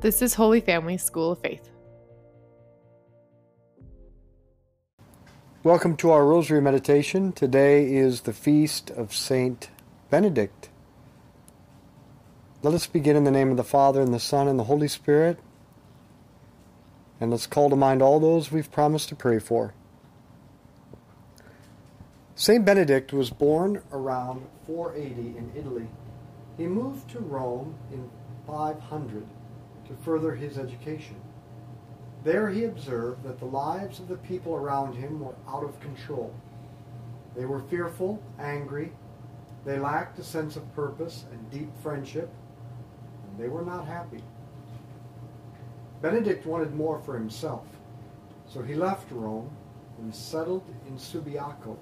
This is Holy Family School of Faith. Welcome to our Rosary Meditation. Today is the feast of Saint Benedict. Let us begin in the name of the Father, and the Son, and the Holy Spirit. And let's call to mind all those we've promised to pray for. Saint Benedict was born around 480 in Italy. He moved to Rome in 500 to further his education. There he observed that the lives of the people around him were out of control. They were fearful, angry, they lacked a sense of purpose and deep friendship, and they were not happy. Benedict wanted more for himself, so he left Rome and settled in Subiaco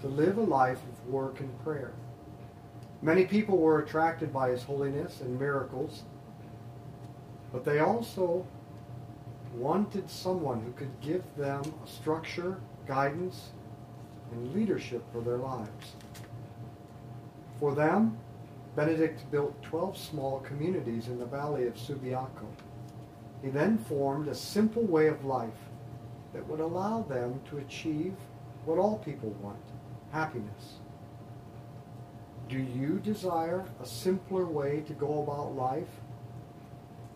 to live a life of work and prayer. Many people were attracted by his holiness and miracles but they also wanted someone who could give them a structure, guidance, and leadership for their lives. For them, Benedict built 12 small communities in the valley of Subiaco. He then formed a simple way of life that would allow them to achieve what all people want happiness. Do you desire a simpler way to go about life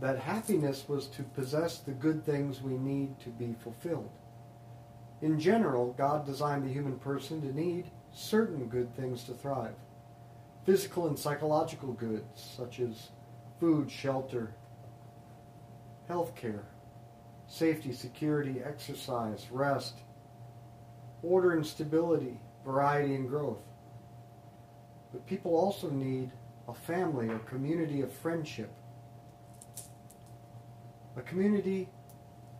that happiness was to possess the good things we need to be fulfilled. In general, God designed the human person to need certain good things to thrive. Physical and psychological goods, such as food, shelter, health care, safety, security, exercise, rest, order and stability, variety and growth. But people also need a family or community of friendship. A community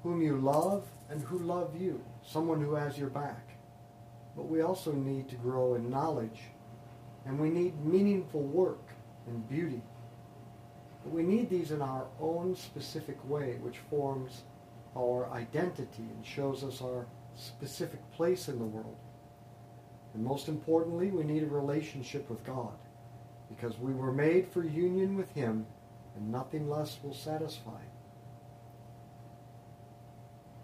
whom you love and who love you, someone who has your back. But we also need to grow in knowledge, and we need meaningful work and beauty. But we need these in our own specific way, which forms our identity and shows us our specific place in the world. And most importantly, we need a relationship with God because we were made for union with Him and nothing less will satisfy.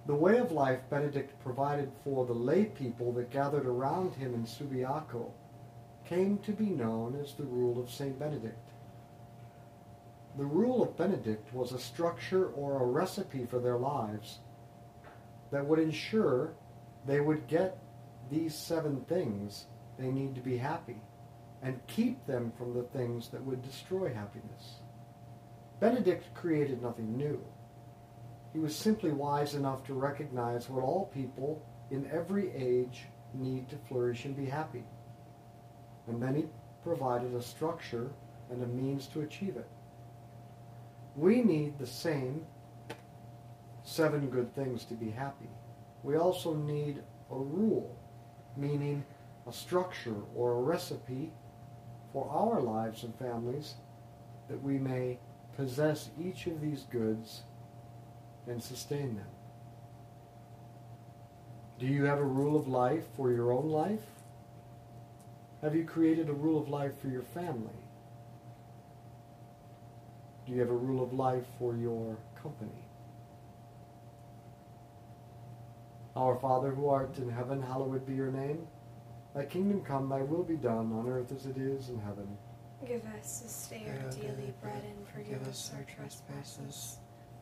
The way of life Benedict provided for the lay people that gathered around him in Subiaco came to be known as the Rule of St. Benedict. The Rule of Benedict was a structure or a recipe for their lives that would ensure they would get these seven things they need to be happy and keep them from the things that would destroy happiness. Benedict created nothing new. He was simply wise enough to recognize what all people in every age need to flourish and be happy. And then he provided a structure and a means to achieve it. We need the same seven good things to be happy. We also need a rule, meaning a structure or a recipe for our lives and families that we may possess each of these goods and sustain them. Do you have a rule of life for your own life? Have you created a rule of life for your family? Do you have a rule of life for your company? Our Father who art in heaven, hallowed be your name. Thy kingdom come, thy will be done, on earth as it is in heaven. Give us this day our daily bread, and forgive us our trespasses,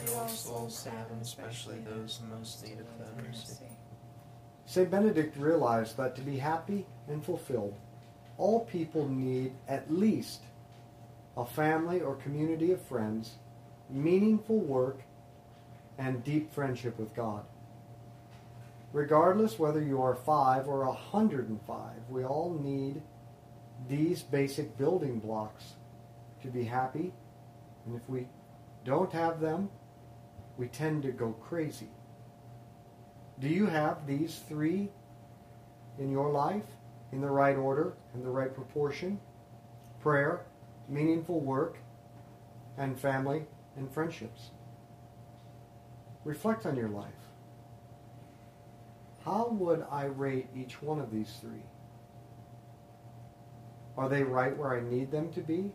Lead all souls to heaven, especially those in most need of thy mercy. St. Benedict realized that to be happy and fulfilled, all people need at least a family or community of friends, meaningful work, and deep friendship with God. Regardless whether you are five or a hundred and five, we all need these basic building blocks to be happy. And if we don't have them, we tend to go crazy. Do you have these three in your life in the right order and the right proportion? Prayer, meaningful work, and family and friendships. Reflect on your life. How would I rate each one of these three? Are they right where I need them to be?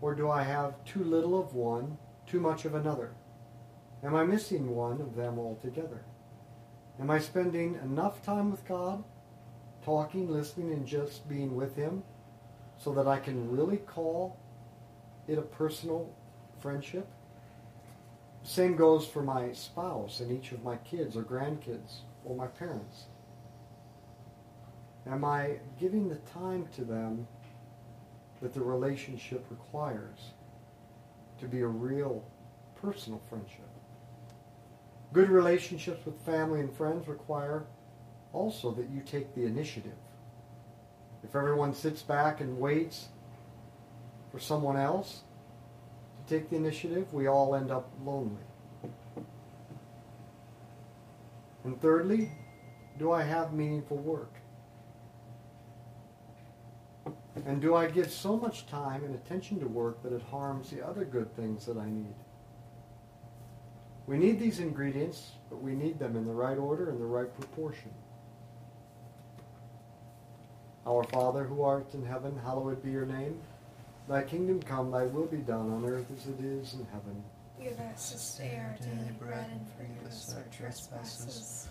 Or do I have too little of one, too much of another? Am I missing one of them altogether? Am I spending enough time with God, talking, listening, and just being with Him so that I can really call it a personal friendship? Same goes for my spouse and each of my kids or grandkids or my parents. Am I giving the time to them that the relationship requires to be a real personal friendship? Good relationships with family and friends require also that you take the initiative. If everyone sits back and waits for someone else to take the initiative, we all end up lonely. And thirdly, do I have meaningful work? And do I give so much time and attention to work that it harms the other good things that I need? We need these ingredients, but we need them in the right order and the right proportion. Our Father who art in heaven, hallowed be your name. Thy kingdom come, thy will be done on earth as it is in heaven. Give us this day our daily bread and forgive us our trespasses,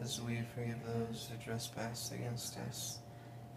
as we forgive those who trespass against us.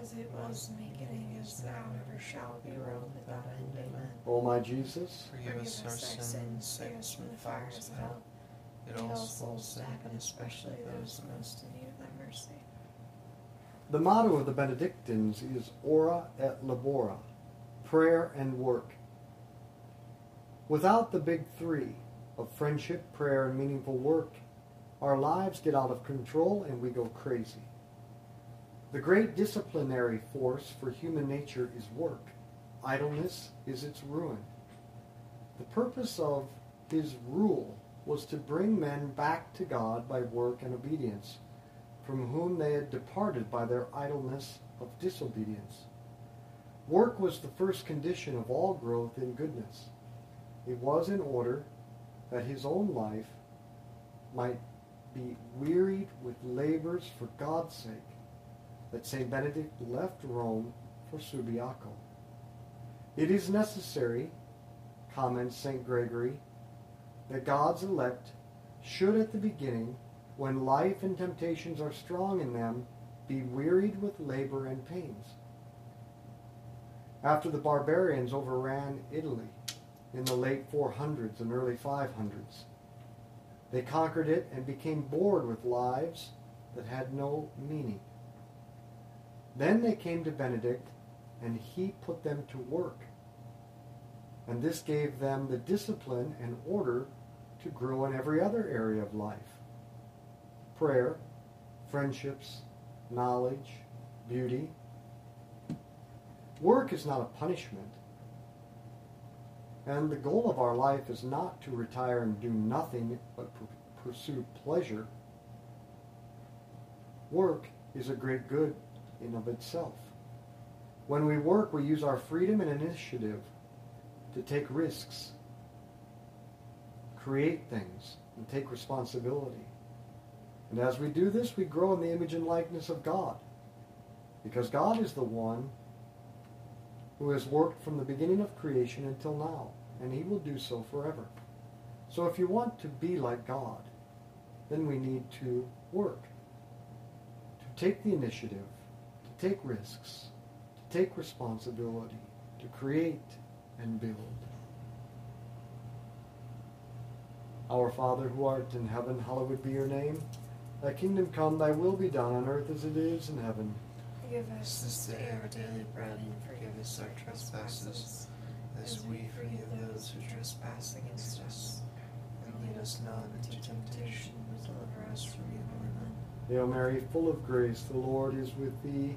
As it was in the beginning, is now, and ever shall be, world without end. Amen. O my Jesus, Forgive us our sins, save us from the fires of hell. Lead all souls to heaven, especially those most in need of thy mercy. the motto of the Benedictines is Ora et Labora, prayer and work. Without the big three of friendship, prayer, and meaningful work, our lives get out of control and we go crazy. The great disciplinary force for human nature is work. Idleness is its ruin. The purpose of his rule was to bring men back to God by work and obedience, from whom they had departed by their idleness of disobedience. Work was the first condition of all growth in goodness. It was in order that his own life might be wearied with labors for God's sake that St. Benedict left Rome for Subiaco. It is necessary, comments St. Gregory, that God's elect should at the beginning, when life and temptations are strong in them, be wearied with labor and pains. After the barbarians overran Italy in the late 400s and early 500s, they conquered it and became bored with lives that had no meaning. Then they came to Benedict, and he put them to work. And this gave them the discipline and order to grow in every other area of life prayer, friendships, knowledge, beauty. Work is not a punishment. And the goal of our life is not to retire and do nothing but pursue pleasure. Work is a great good in of itself. When we work, we use our freedom and initiative to take risks, create things, and take responsibility. And as we do this, we grow in the image and likeness of God. Because God is the one who has worked from the beginning of creation until now, and he will do so forever. So if you want to be like God, then we need to work, to take the initiative, take risks, to take responsibility, to create and build. Our Father who art in heaven, hallowed be your name. Thy kingdom come, thy will be done on earth as it is in heaven. Give us this day our daily bread, and forgive us our trespasses, as we forgive those who trespass against us. And lead us not into temptation, but deliver us from evil. Hail Mary, full of grace, the Lord is with thee.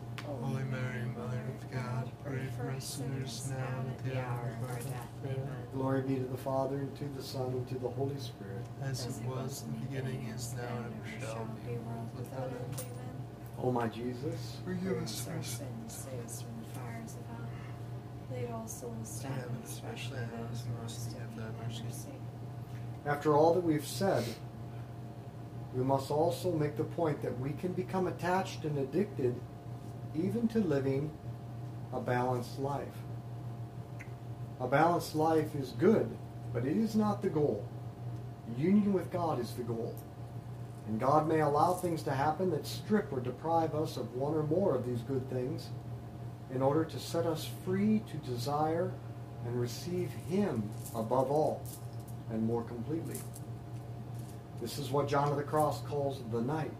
Holy Mary, Mother of God, pray for us sinners now and at the hour of our death. Amen. Glory be to the Father, and to the Son, and to the Holy Spirit. As it was in the beginning, is now, and ever shall be, world without end. O my Jesus, Forgive us our our sins. sins, save us from the fires of hell. Lead all souls To to heaven, especially those most in need of thy mercy. after all that we've said, we must also make the point that we can become attached and addicted even to living a balanced life. A balanced life is good, but it is not the goal. Union with God is the goal. And God may allow things to happen that strip or deprive us of one or more of these good things in order to set us free to desire and receive Him above all and more completely. This is what John of the Cross calls the night.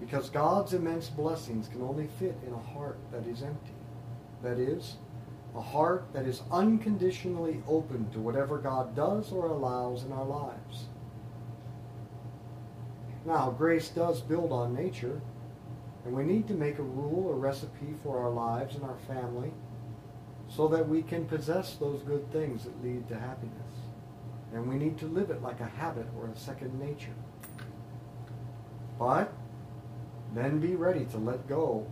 Because God's immense blessings can only fit in a heart that is empty. That is, a heart that is unconditionally open to whatever God does or allows in our lives. Now, grace does build on nature, and we need to make a rule or recipe for our lives and our family so that we can possess those good things that lead to happiness. And we need to live it like a habit or a second nature. But then be ready to let go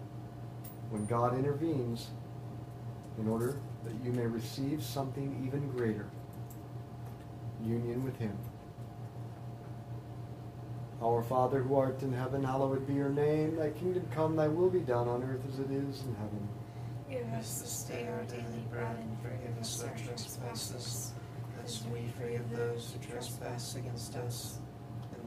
when God intervenes in order that you may receive something even greater union with Him. Our Father who art in heaven, hallowed be your name. Thy kingdom come, thy will be done on earth as it is in heaven. Give us this day our daily bread and forgive us our trespasses, as we forgive those who trespass against us.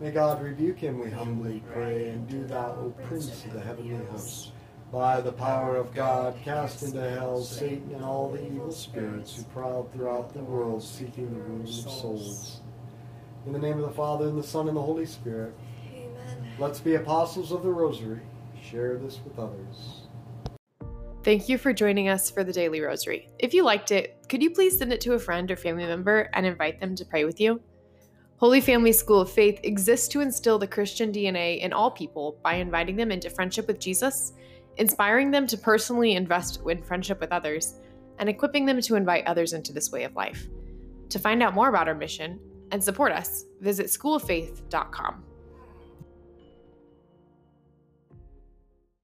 May God rebuke him, we humbly pray, and do thou, O Prince of the heavenly hosts, by the power of God, cast into hell Satan and all the evil spirits who prowl throughout the world seeking the ruin of souls. In the name of the Father, and the Son, and the Holy Spirit, Amen. let's be apostles of the Rosary. Share this with others. Thank you for joining us for the Daily Rosary. If you liked it, could you please send it to a friend or family member and invite them to pray with you? Holy Family School of Faith exists to instill the Christian DNA in all people by inviting them into friendship with Jesus, inspiring them to personally invest in friendship with others, and equipping them to invite others into this way of life. To find out more about our mission and support us, visit schooloffaith.com.